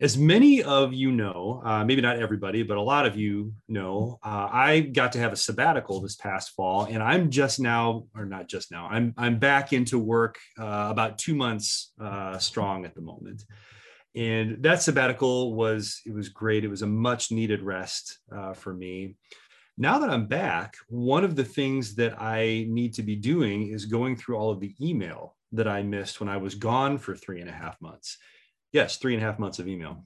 as many of you know, uh, maybe not everybody, but a lot of you know, uh, I got to have a sabbatical this past fall, and I'm just now, or not just now, I'm I'm back into work uh, about two months uh, strong at the moment, and that sabbatical was it was great. It was a much needed rest uh, for me. Now that I'm back, one of the things that I need to be doing is going through all of the email that I missed when I was gone for three and a half months Yes, three and a half months of email.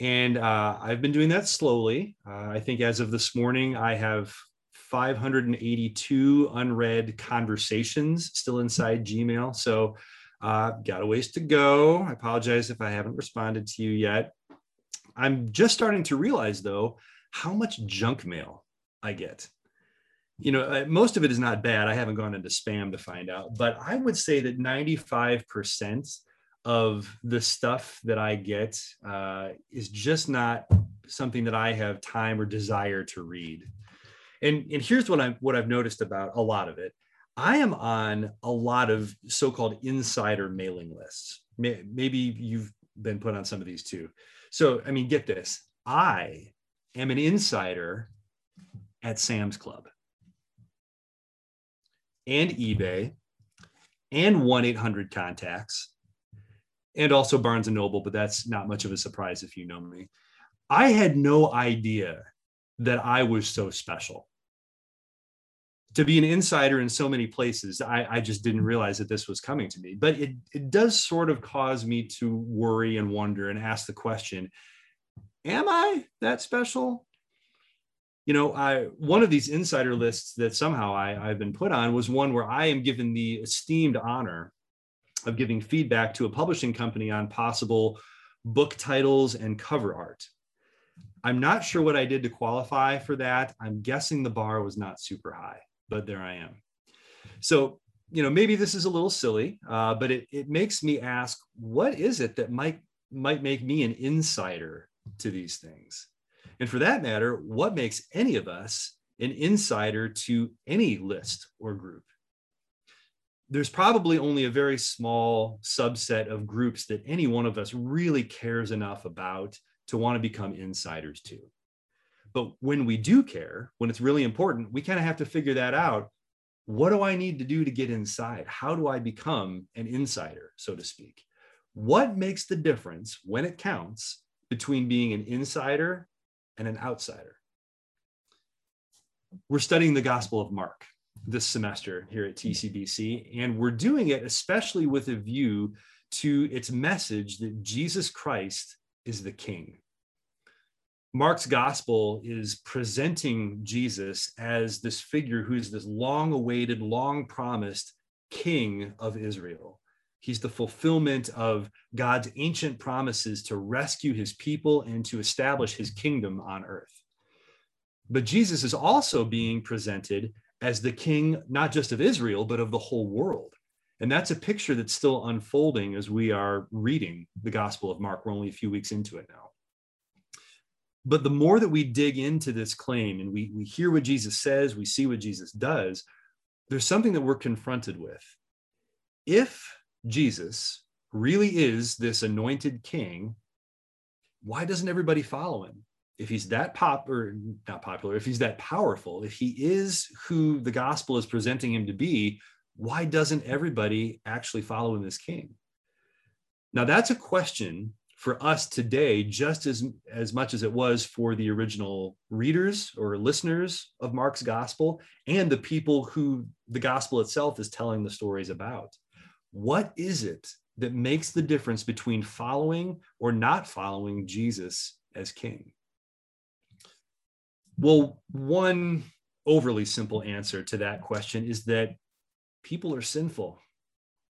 And uh, I've been doing that slowly. Uh, I think as of this morning, I have 582 unread conversations still inside Gmail. So, uh, got a ways to go. I apologize if I haven't responded to you yet. I'm just starting to realize, though, how much junk mail I get. You know, uh, most of it is not bad. I haven't gone into spam to find out, but I would say that 95% of the stuff that I get uh, is just not something that I have time or desire to read. And, and here's what I'm what I've noticed about a lot of it. I am on a lot of so-called insider mailing lists. Maybe you've been put on some of these too. So, I mean, get this. I am an insider at Sam's Club and eBay and 1-800 contacts and also Barnes and Noble, but that's not much of a surprise if you know me. I had no idea that I was so special. To be an insider in so many places, I, I just didn't realize that this was coming to me. But it, it does sort of cause me to worry and wonder and ask the question Am I that special? You know, I one of these insider lists that somehow I, I've been put on was one where I am given the esteemed honor of giving feedback to a publishing company on possible book titles and cover art. I'm not sure what I did to qualify for that. I'm guessing the bar was not super high, but there I am. So, you know, maybe this is a little silly, uh, but it, it makes me ask what is it that might, might make me an insider to these things? And for that matter, what makes any of us an insider to any list or group? There's probably only a very small subset of groups that any one of us really cares enough about to want to become insiders to. But when we do care, when it's really important, we kind of have to figure that out. What do I need to do to get inside? How do I become an insider, so to speak? What makes the difference when it counts between being an insider and an outsider? We're studying the Gospel of Mark this semester here at hmm. TCBC. And we're doing it especially with a view to its message that Jesus Christ is the King. Mark's gospel is presenting Jesus as this figure who's this long awaited, long promised King of Israel. He's the fulfillment of God's ancient promises to rescue his people and to establish his kingdom on earth. But Jesus is also being presented as the king, not just of Israel, but of the whole world. And that's a picture that's still unfolding as we are reading the Gospel of Mark. We're only a few weeks into it now. But the more that we dig into this claim and we, we hear what Jesus says, we see what Jesus does, there's something that we're confronted with. If Jesus really is this anointed king, why doesn't everybody follow him? If he's that pop or not popular, if he's that powerful, if he is who the gospel is presenting him to be, why doesn't everybody actually follow him as king? Now that's a question for us today, just as, as much as it was for the original readers or listeners of Mark's gospel and the people who the gospel itself is telling the stories about. What is it that makes the difference between following or not following Jesus as king? Well, one overly simple answer to that question is that people are sinful.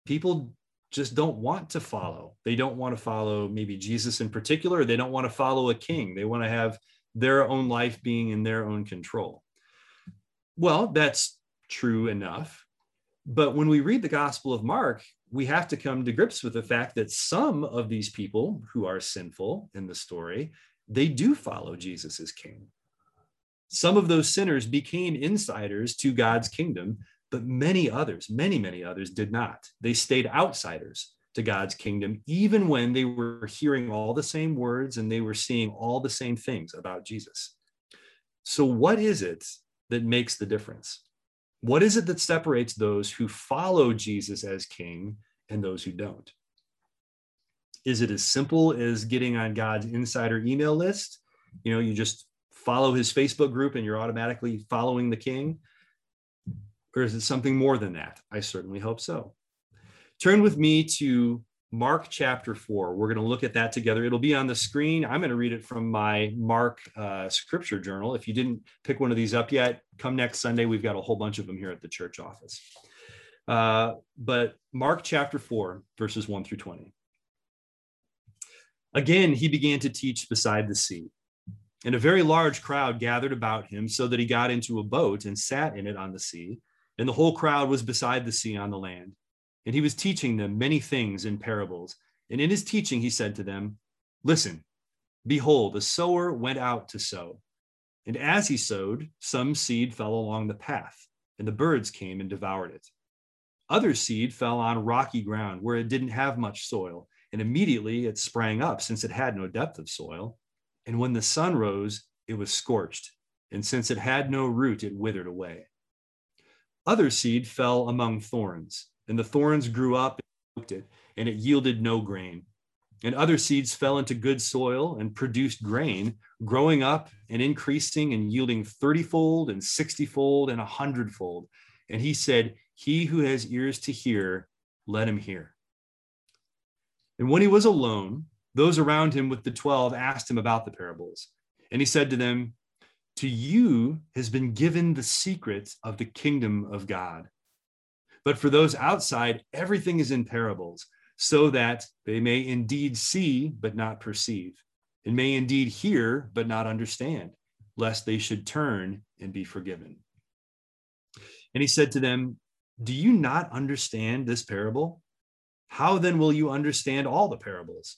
People just don't want to follow. They don't want to follow maybe Jesus in particular. They don't want to follow a king. They want to have their own life being in their own control. Well, that's true enough. But when we read the Gospel of Mark, we have to come to grips with the fact that some of these people who are sinful in the story, they do follow Jesus as king. Some of those sinners became insiders to God's kingdom, but many others, many, many others did not. They stayed outsiders. to God's kingdom, even when they were hearing all the same words and they were seeing all the same things about Jesus. So, what is it that makes the difference? What is it that separates those who follow Jesus as king and those who don't? Is it as simple as getting on God's insider email list? You know, you just follow his Facebook group and you're automatically following the king? Or is it something more than that? I certainly hope so. Turn with me to Mark chapter 4. We're going to look at that together. It'll be on the screen. I'm going to read it from my Mark uh, scripture journal. If you didn't pick one of these up yet, come next Sunday. We've got a whole bunch of them here at the church office. Uh, but Mark chapter 4, verses 1 through 20. Again, he began to teach beside the sea, and a very large crowd gathered about him, so that he got into a boat and sat in it on the sea, and the whole crowd was beside the sea on the land. And he was teaching them many things in parables. And in his teaching, he said to them, Listen, behold, a sower went out to sow. And as he sowed, some seed fell along the path, and the birds came and devoured it. Other seed fell on rocky ground where it didn't have much soil, and immediately it sprang up since it had no depth of soil. And when the sun rose, it was scorched, and since it had no root, it withered away. Other seed fell among thorns and the thorns grew up and choked it, and it yielded no grain. And other seeds fell into good soil and produced grain, growing up and increasing and yielding thirtyfold and sixtyfold and a hundredfold. And he said, He who has ears to hear, let him hear. And when he was alone, those around him with the twelve asked him about the parables. And he said to them, To you has been given the secret of the kingdom of God. But for those outside, everything is in parables, so that they may indeed see, but not perceive, and may indeed hear, but not understand, lest they should turn and be forgiven. And he said to them, Do you not understand this parable? How then will you understand all the parables?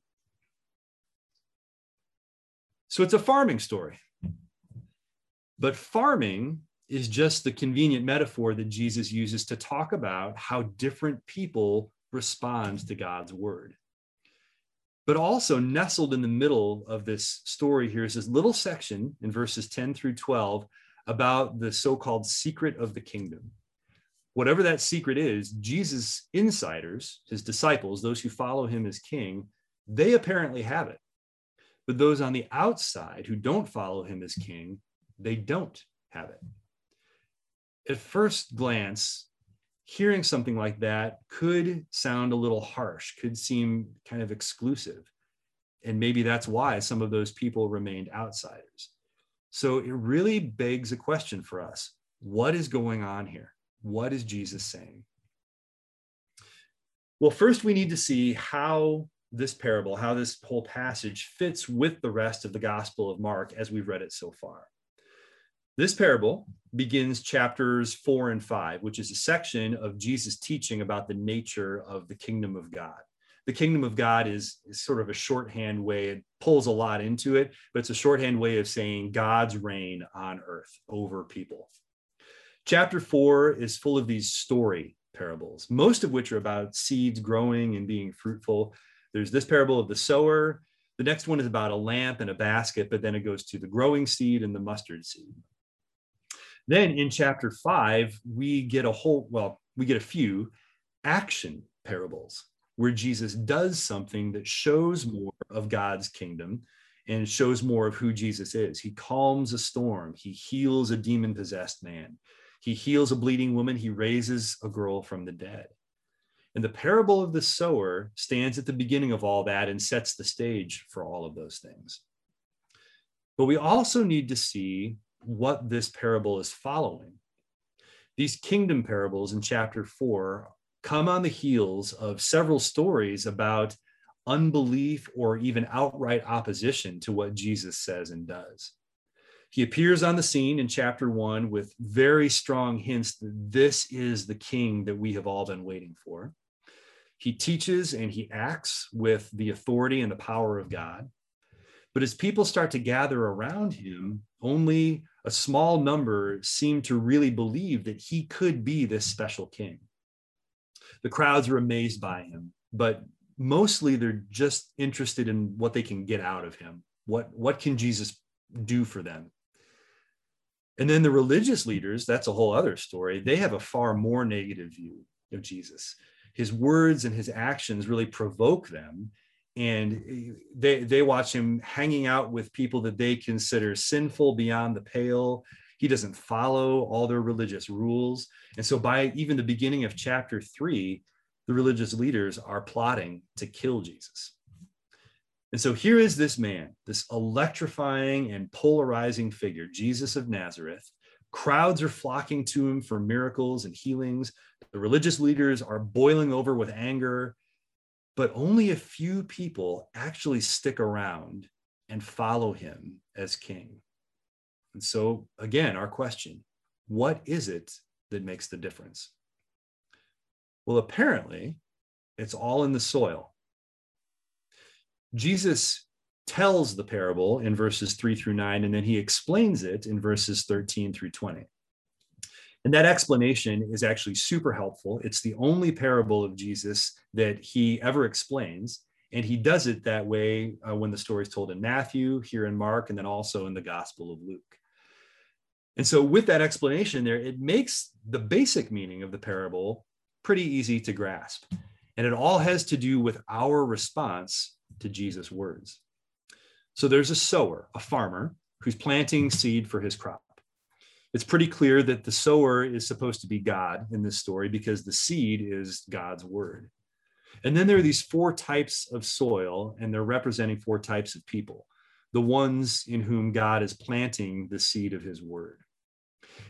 So it's a farming story. But farming is just the convenient metaphor that Jesus uses to talk about how different people respond to God's word. But also nestled in the middle of this story here is this little section in verses 10 through 12 about the so called secret of the kingdom. Whatever that secret is, Jesus' insiders, his disciples, those who follow him as king, they apparently have it. But those on the outside who don't follow him as king, they don't have it. At first glance, hearing something like that could sound a little harsh, could seem kind of exclusive. And maybe that's why some of those people remained outsiders. So it really begs a question for us what is going on here? What is Jesus saying? Well, first, we need to see how this parable, how this whole passage fits with the rest of the Gospel of Mark as we've read it so far. This parable begins chapters four and five, which is a section of Jesus teaching about the nature of the kingdom of God. The kingdom of God is, is sort of a shorthand way, it pulls a lot into it, but it's a shorthand way of saying God's reign on earth over people. Chapter four is full of these story parables, most of which are about seeds growing and being fruitful. There's this parable of the sower. The next one is about a lamp and a basket, but then it goes to the growing seed and the mustard seed. Then in chapter five, we get a whole, well, we get a few action parables where Jesus does something that shows more of God's kingdom and shows more of who Jesus is. He calms a storm, he heals a demon possessed man, he heals a bleeding woman, he raises a girl from the dead. And the parable of the sower stands at the beginning of all that and sets the stage for all of those things. But we also need to see what this parable is following. These kingdom parables in chapter four come on the heels of several stories about unbelief or even outright opposition to what Jesus says and does. He appears on the scene in chapter one with very strong hints that this is the king that we have all been waiting for. He teaches and he acts with the authority and the power of God. But as people start to gather around him, only a small number seem to really believe that he could be this special king. The crowds are amazed by him, but mostly they're just interested in what they can get out of him. What, what can Jesus do for them? And then the religious leaders, that's a whole other story. They have a far more negative view of Jesus. His words and his actions really provoke them. And eh, they, they watch him hanging out with people that they consider sinful beyond the pale. He doesn't follow all their religious rules. And so, by even the beginning of chapter three, the religious leaders are plotting to kill Jesus. And so here is this man, this electrifying and polarizing figure, Jesus of Nazareth. Crowds are flocking to him for miracles and healings. The religious leaders are boiling over with anger, but only a few people actually stick around and follow him as king. And so, again, our question what is it that makes the difference? Well, apparently, it's all in the soil. Jesus tells the parable in verses 3 through 9, and then he explains it in verses 13 through 20. And that explanation is actually super helpful. It's the only parable of Jesus that he ever explains. And he does it that way uh, when the story is told in Matthew, here in Mark, and then also in the Gospel of Luke. And so, with that explanation there, it makes the basic meaning of the parable pretty easy to grasp. And it all has to do with our response to Jesus' words. So there's a sower, a farmer, who's planting seed for his crop. It's pretty clear that the sower is supposed to be God in this story because the seed is God's word. And then there are these four types of soil, and they're representing four types of people the ones in whom God is planting the seed of his word.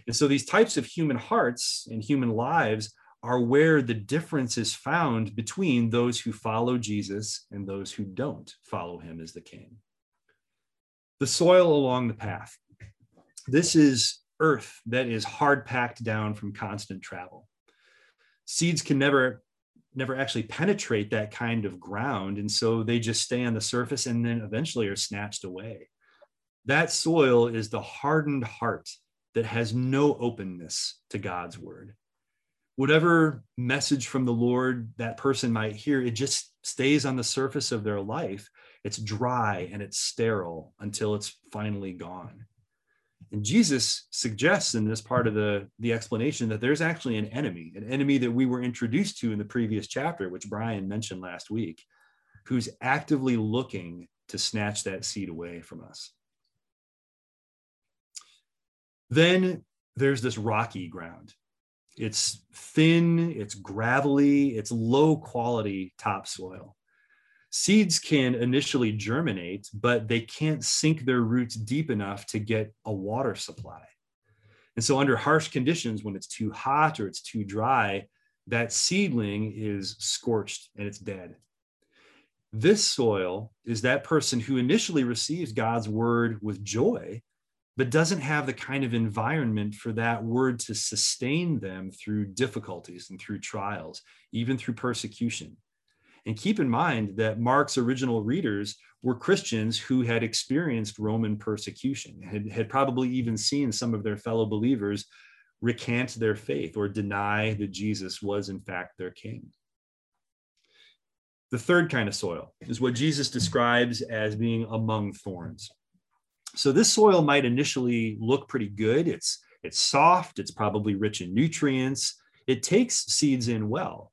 And so these types of human hearts and human lives are where the difference is found between those who follow Jesus and those who don't follow him as the king. The soil along the path. This is earth that is hard packed down from constant travel. Seeds can never never actually penetrate that kind of ground and so they just stay on the surface and then eventually are snatched away. That soil is the hardened heart that has no openness to God's word whatever message from the Lord that person might hear, it just stays on the surface of their life. It's dry and it's sterile until it's finally gone. And Jesus suggests in this part of the, the explanation that there's actually an enemy, an enemy that we were introduced to in the previous chapter, which Brian mentioned last week, who's actively looking to snatch that seed away from us. Then there's this rocky ground. It's thin, it's gravelly, it's low quality topsoil. Seeds can initially germinate, but they can't sink their roots deep enough to get a water supply. And so, under harsh conditions, when it's too hot or it's too dry, that seedling is scorched and it's dead. This soil is that person who initially receives God's word with joy, but doesn't have the kind of environment for that word to sustain them through difficulties and through trials, even through persecution. And keep in mind that Mark's original readers were Christians who had experienced Roman persecution, had, had probably even seen some of their fellow believers recant their faith or deny that Jesus was, in fact, their king. The third kind of soil is what Jesus describes as being among thorns. So this soil might initially look pretty good. It's it's soft, it's probably rich in nutrients. It takes seeds in well.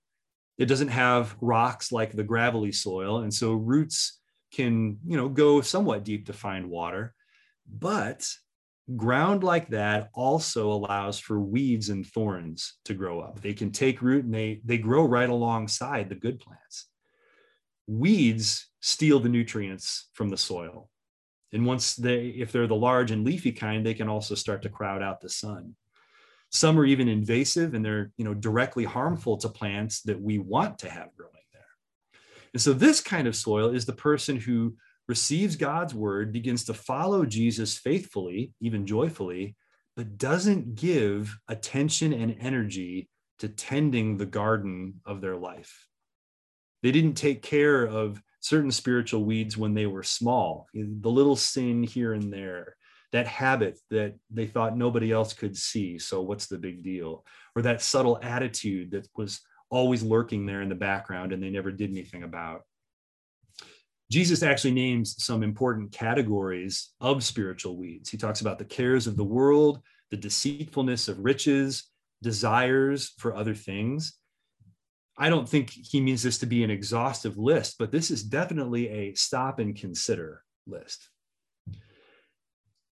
It doesn't have rocks like the gravelly soil, and so roots can, you know, go somewhat deep to find water, but ground like that also allows for weeds and thorns to grow up. They can take root and they they grow right alongside the good plants. Weeds steal the nutrients from the soil. And once they if they're the large and leafy kind, they can also start to crowd out the sun. Some are even invasive and they're, you know, directly harmful to plants that we want to have growing there. And so this kind of soil is the person who receives God's word, begins to follow Jesus faithfully, even joyfully, but doesn't give attention and energy to tending the garden of their life. They didn't take care of certain spiritual weeds when they were small, the little sin here and there, that habit that they thought nobody else could see. So, what's the big deal? Or that subtle attitude that was always lurking there in the background and they never did anything about. Jesus actually names some important categories of spiritual weeds. He talks about the cares of the world, the deceitfulness of riches, desires for other things. I don't think he means this to be an exhaustive list, but this is definitely a stop and consider list.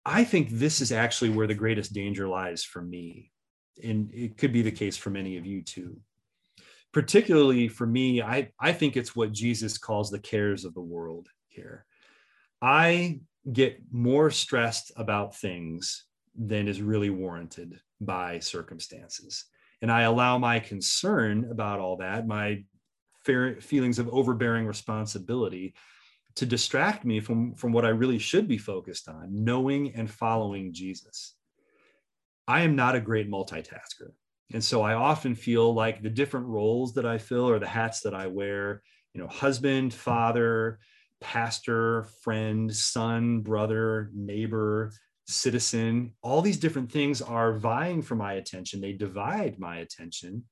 I think this is actually where the greatest danger lies for me. And it could be the case for many of you too particularly for me, I, I think it's what Jesus calls the cares of the world here. I get more stressed about things than is really warranted by circumstances. And I allow my concern about all that, my feelings of overbearing responsibility, to distract me from, from what I really should be focused on, knowing and following Jesus. I am not a great multitasker. And so I often feel like the different roles that I fill or the hats that I wear, you know, husband, father, pastor, friend, son, brother, neighbor, citizen, all these different things are vying for my attention. They divide my attention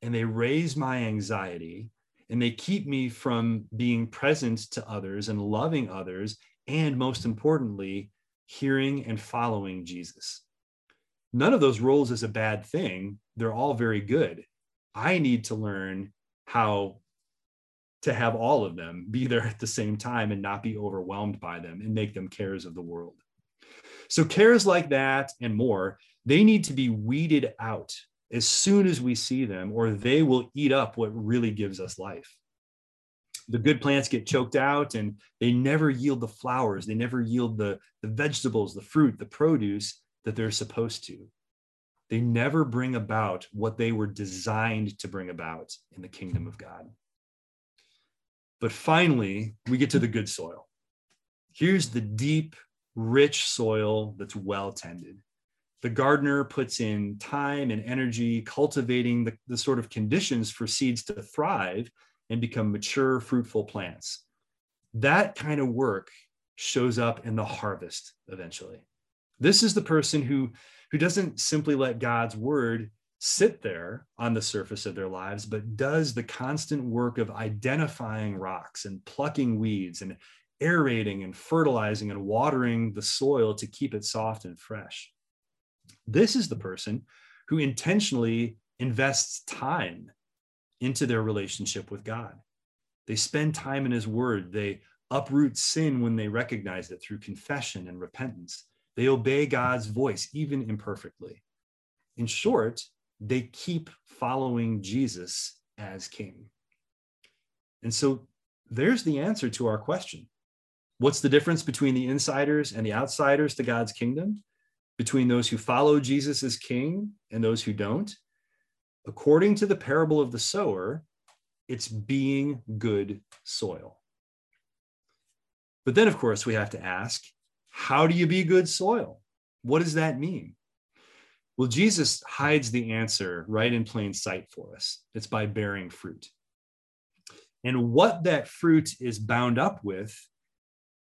and they raise my anxiety and they keep me from being present to others and loving others. And most importantly, hearing and following Jesus. None of those roles is a bad thing they're all very good. I need to learn how to have all of them be there at the same time and not be overwhelmed by them and make them cares of the world. So, cares like that and more, they need to be weeded out as soon as we see them, or they will eat up what really gives us life. The good plants get choked out and they never yield the flowers, they never yield the, the vegetables, the fruit, the produce that they're supposed to they never bring about what they were designed to bring about in the kingdom of God. But finally, we get to the good soil. Here's the deep, rich soil that's well tended. The gardener puts in time and energy cultivating the, the sort of conditions for seeds to thrive and become mature, fruitful plants. That kind of work shows up in the harvest eventually. This is the person who who doesn't simply let God's word sit there on the surface of their lives, but does the constant work of identifying rocks and plucking weeds and aerating and fertilizing and watering the soil to keep it soft and fresh. This is the person who intentionally invests time into their relationship with God. They spend time in His Word. They uproot sin when they recognize it through confession and repentance. They obey God's voice, even imperfectly. In short, they keep following Jesus as king. And so there's the answer to our question What's the difference between the insiders and the outsiders to God's kingdom? Between those who follow Jesus as king and those who don't? According to the parable of the sower, it's being good soil. But then, of course, we have to ask how do you be good soil? What does that mean? Well, Jesus hides the answer right in plain sight for us. It's by bearing fruit. And what that fruit is bound up with,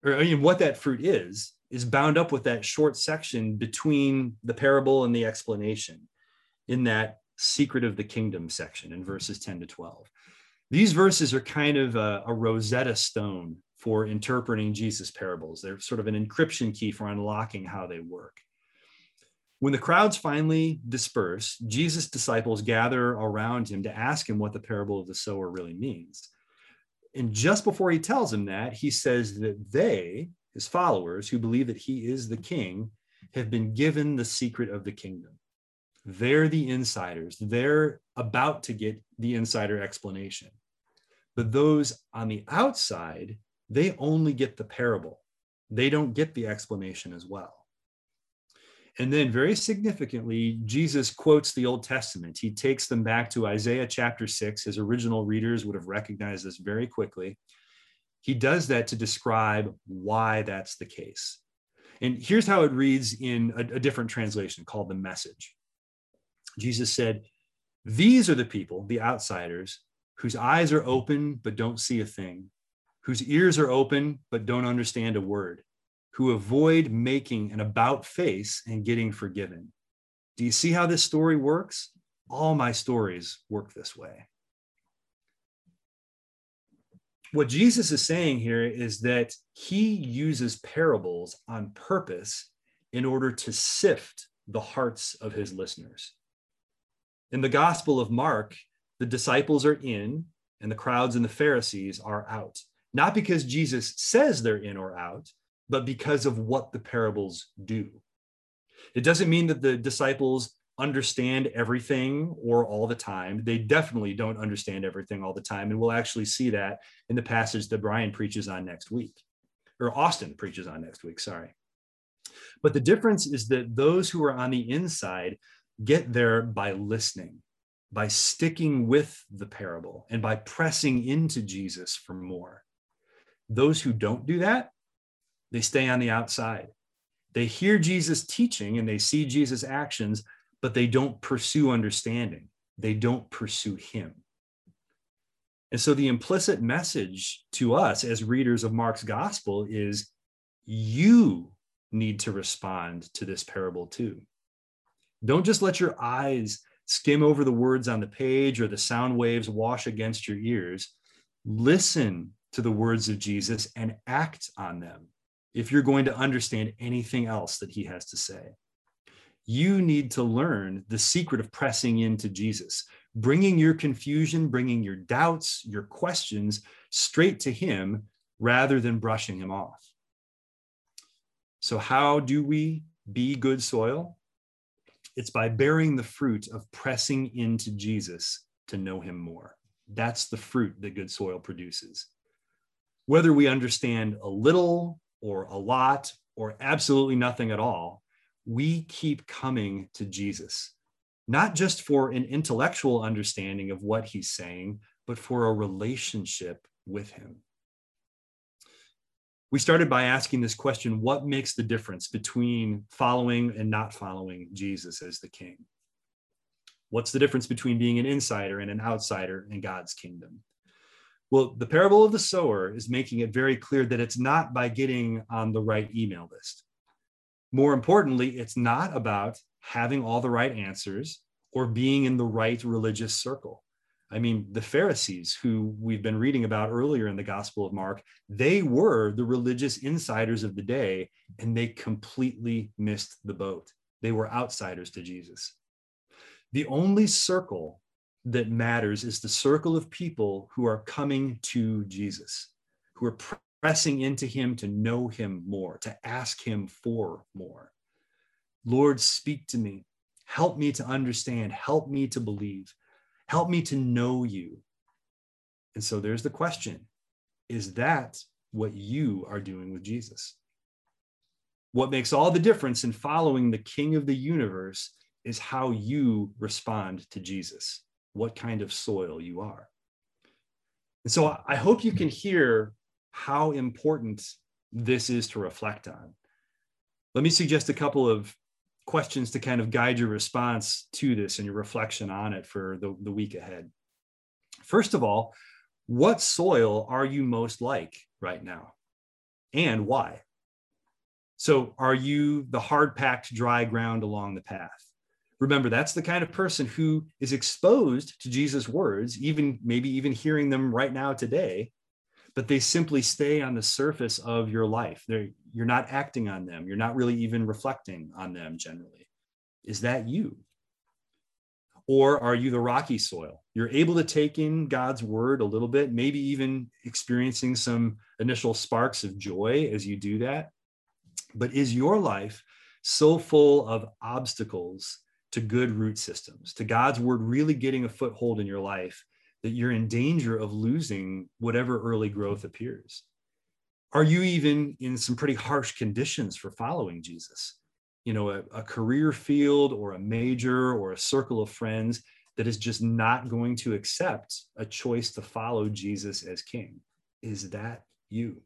or I mean, what that fruit is, is bound up with that short section between the parable and the explanation in that secret of the kingdom section in verses 10 to 12. These verses are kind of a, a Rosetta Stone for interpreting Jesus' parables. They're sort of an encryption key for unlocking how they work. When the crowds finally disperse, Jesus' disciples gather around him to ask him what the parable of the sower really means. And just before he tells him that, he says that they, his followers who believe that he is the king, have been given the secret of the kingdom. They're the insiders. They're about to get the insider explanation. But those on the outside, they only get the parable. They don't get the explanation as well. And then, very significantly, Jesus quotes the Old Testament. He takes them back to Isaiah chapter 6. His original readers would have recognized this very quickly. He does that to describe why that's the case. And here's how it reads in a, a different translation called the message. Jesus said, These are the people, the outsiders, whose eyes are open but don't see a thing, whose ears are open but don't understand a word who avoid making an about face and getting forgiven. Do you see how this story works? All my stories work this way. What Jesus is saying here is that he uses parables on purpose in order to sift the hearts of his listeners. In the Gospel of Mark, the disciples are in and the crowds and the Pharisees are out. Not because Jesus says they're in or out, but because of what the parables do. It doesn't mean that the disciples understand everything or all the time. They definitely don't understand everything all the time. And we'll actually see that in the passage that Brian preaches on next week, or Austin preaches on next week, sorry. But the difference is that those who are on the inside get there by listening, by sticking with the parable, and by pressing into Jesus for more. Those who don't do that, they stay on the outside. They hear Jesus teaching and they see Jesus' actions, but they don't pursue understanding. They don't pursue him. And so the implicit message to us as readers of Mark's gospel is you need to respond to this parable too. Don't just let your eyes skim over the words on the page or the sound waves wash against your ears. Listen to the words of Jesus and act on them if you're going to understand anything else that he has to say. You need to learn the secret of pressing into Jesus, bringing your confusion, bringing your doubts, your questions straight to him rather than brushing him off. So, how do we be good soil? It's by bearing the fruit of pressing into Jesus to know him more. That's the fruit that good soil produces. Whether we understand a little or a lot or absolutely nothing at all, we keep coming to Jesus, not just for an intellectual understanding of what he's saying, but for a relationship with him. We started by asking this question what makes the difference between following and not following Jesus as the king? What's the difference between being an insider and an outsider in God's kingdom? Well, the parable of the sower is making it very clear that it's not by getting on the right email list. More importantly, it's not about having all the right answers or being in the right religious circle. I mean, the Pharisees, who we've been reading about earlier in the Gospel of Mark, they were the religious insiders of the day, and they completely missed the boat. They were outsiders to Jesus. The only circle that matters is the circle of people who are coming to Jesus, who are pressing into him to know him more, to ask him for more. Lord, speak to me. Help me to understand. Help me to believe. Help me to know you. And so there's the question Is that what you are doing with Jesus? What makes all the difference in following the King of the universe is how you respond to Jesus what kind of soil you are. And so I hope you can hear how important this is to reflect on. Let me suggest a couple of questions to kind of guide your response to this and your reflection on it for the, the week ahead. First of all, what soil are you most like right now and why? So, are you the hard packed, dry ground along the path? Remember, that's the kind of person who is exposed to Jesus' words, even maybe even hearing them right now today, but they simply stay on the surface of your life. They're, you're not acting on them. You're not really even reflecting on them generally. Is that you? Or are you the rocky soil? You're able to take in God's word a little bit, maybe even experiencing some initial sparks of joy as you do that. But is your life so full of obstacles to good root systems, to God's word really getting a foothold in your life, that you're in danger of losing whatever early growth appears? Are you even in some pretty harsh conditions for following Jesus? You know, a, a career field or a major or a circle of friends that is just not going to accept a choice to follow Jesus as king. Is that you?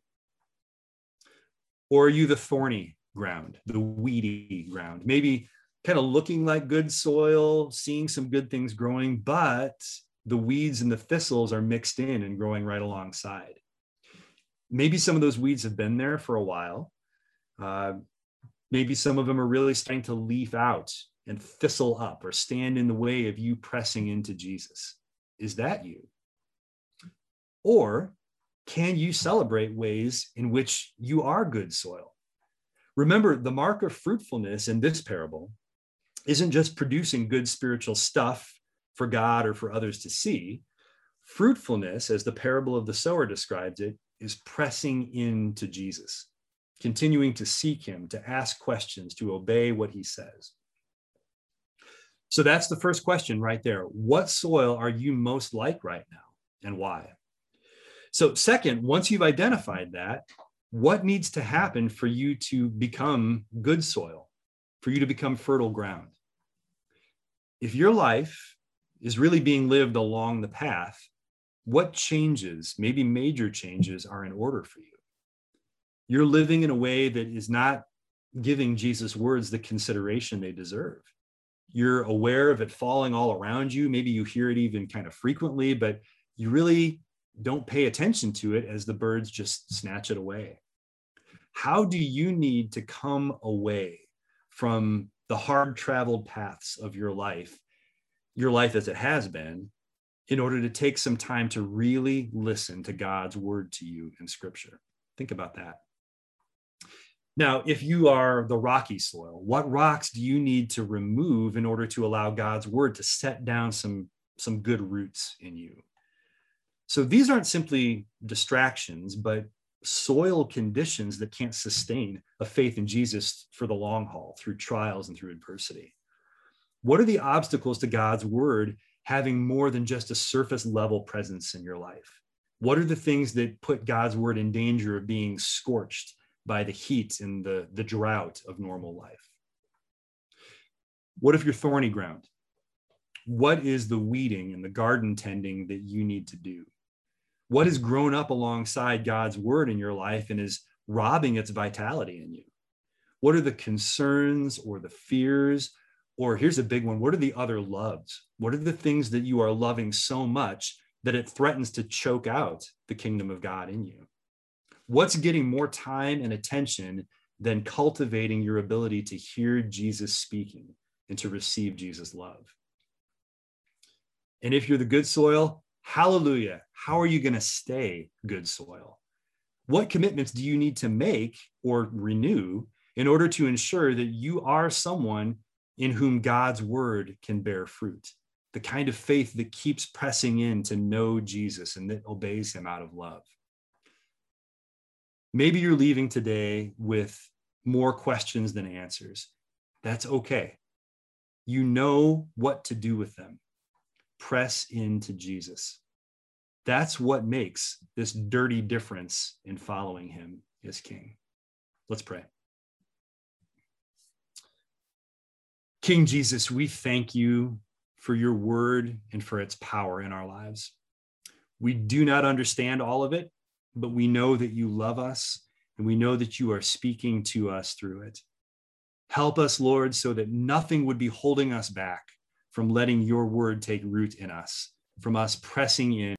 Or are you the thorny ground, the weedy ground? Maybe kind of looking like good soil, seeing some good things growing, but the weeds and the thistles are mixed in and growing right alongside maybe some of those weeds have been there for a while. Uh, maybe some of them are really starting to leaf out and thistle up or stand in the way of you pressing into Jesus. Is that you? Or can you celebrate ways in which you are good soil? Remember, the mark of fruitfulness in this parable isn't just producing good spiritual stuff for God or for others to see. Fruitfulness, as the parable of the sower describes it, is pressing into Jesus, continuing to seek him, to ask questions, to obey what he says. So that's the first question right there. What soil are you most like right now and why? So, second, once you've identified that, what needs to happen for you to become good soil, for you to become fertile ground? If your life is really being lived along the path what changes, maybe major changes, are in order for you? You're living in a way that is not giving Jesus' words the consideration they deserve. You're aware of it falling all around you. Maybe you hear it even kind of frequently, but you really don't pay attention to it as the birds just snatch it away. How do you need to come away from the hard traveled paths of your life, your life as it has been, in order to take some time to really listen to God's word to you in scripture. Think about that. Now, if you are the rocky soil, what rocks do you need to remove in order to allow God's word to set down some, some good roots in you? So these aren't simply distractions, but soil conditions that can't sustain a faith in Jesus for the long haul through trials and through adversity. What are the obstacles to God's word having more than just a surface level presence in your life? What are the things that put God's word in danger of being scorched by the heat and the, the drought of normal life? What if you're thorny ground? What is the weeding and the garden tending that you need to do? What has grown up alongside God's word in your life and is robbing its vitality in you? What are the concerns or the fears or here's a big one what are the other loves? What are the things that you are loving so much that it threatens to choke out the kingdom of God in you? What's getting more time and attention than cultivating your ability to hear Jesus speaking and to receive Jesus' love? And if you're the good soil, hallelujah. How are you going to stay good soil? What commitments do you need to make or renew in order to ensure that you are someone in whom God's word can bear fruit, the kind of faith that keeps pressing in to know Jesus and that obeys him out of love. Maybe you're leaving today with more questions than answers. That's okay. You know what to do with them. Press into Jesus. That's what makes this dirty difference in following him as king. Let's pray. King Jesus, we thank you for your word and for its power in our lives. We do not understand all of it, but we know that you love us and we know that you are speaking to us through it. Help us, Lord, so that nothing would be holding us back from letting your word take root in us, from us pressing in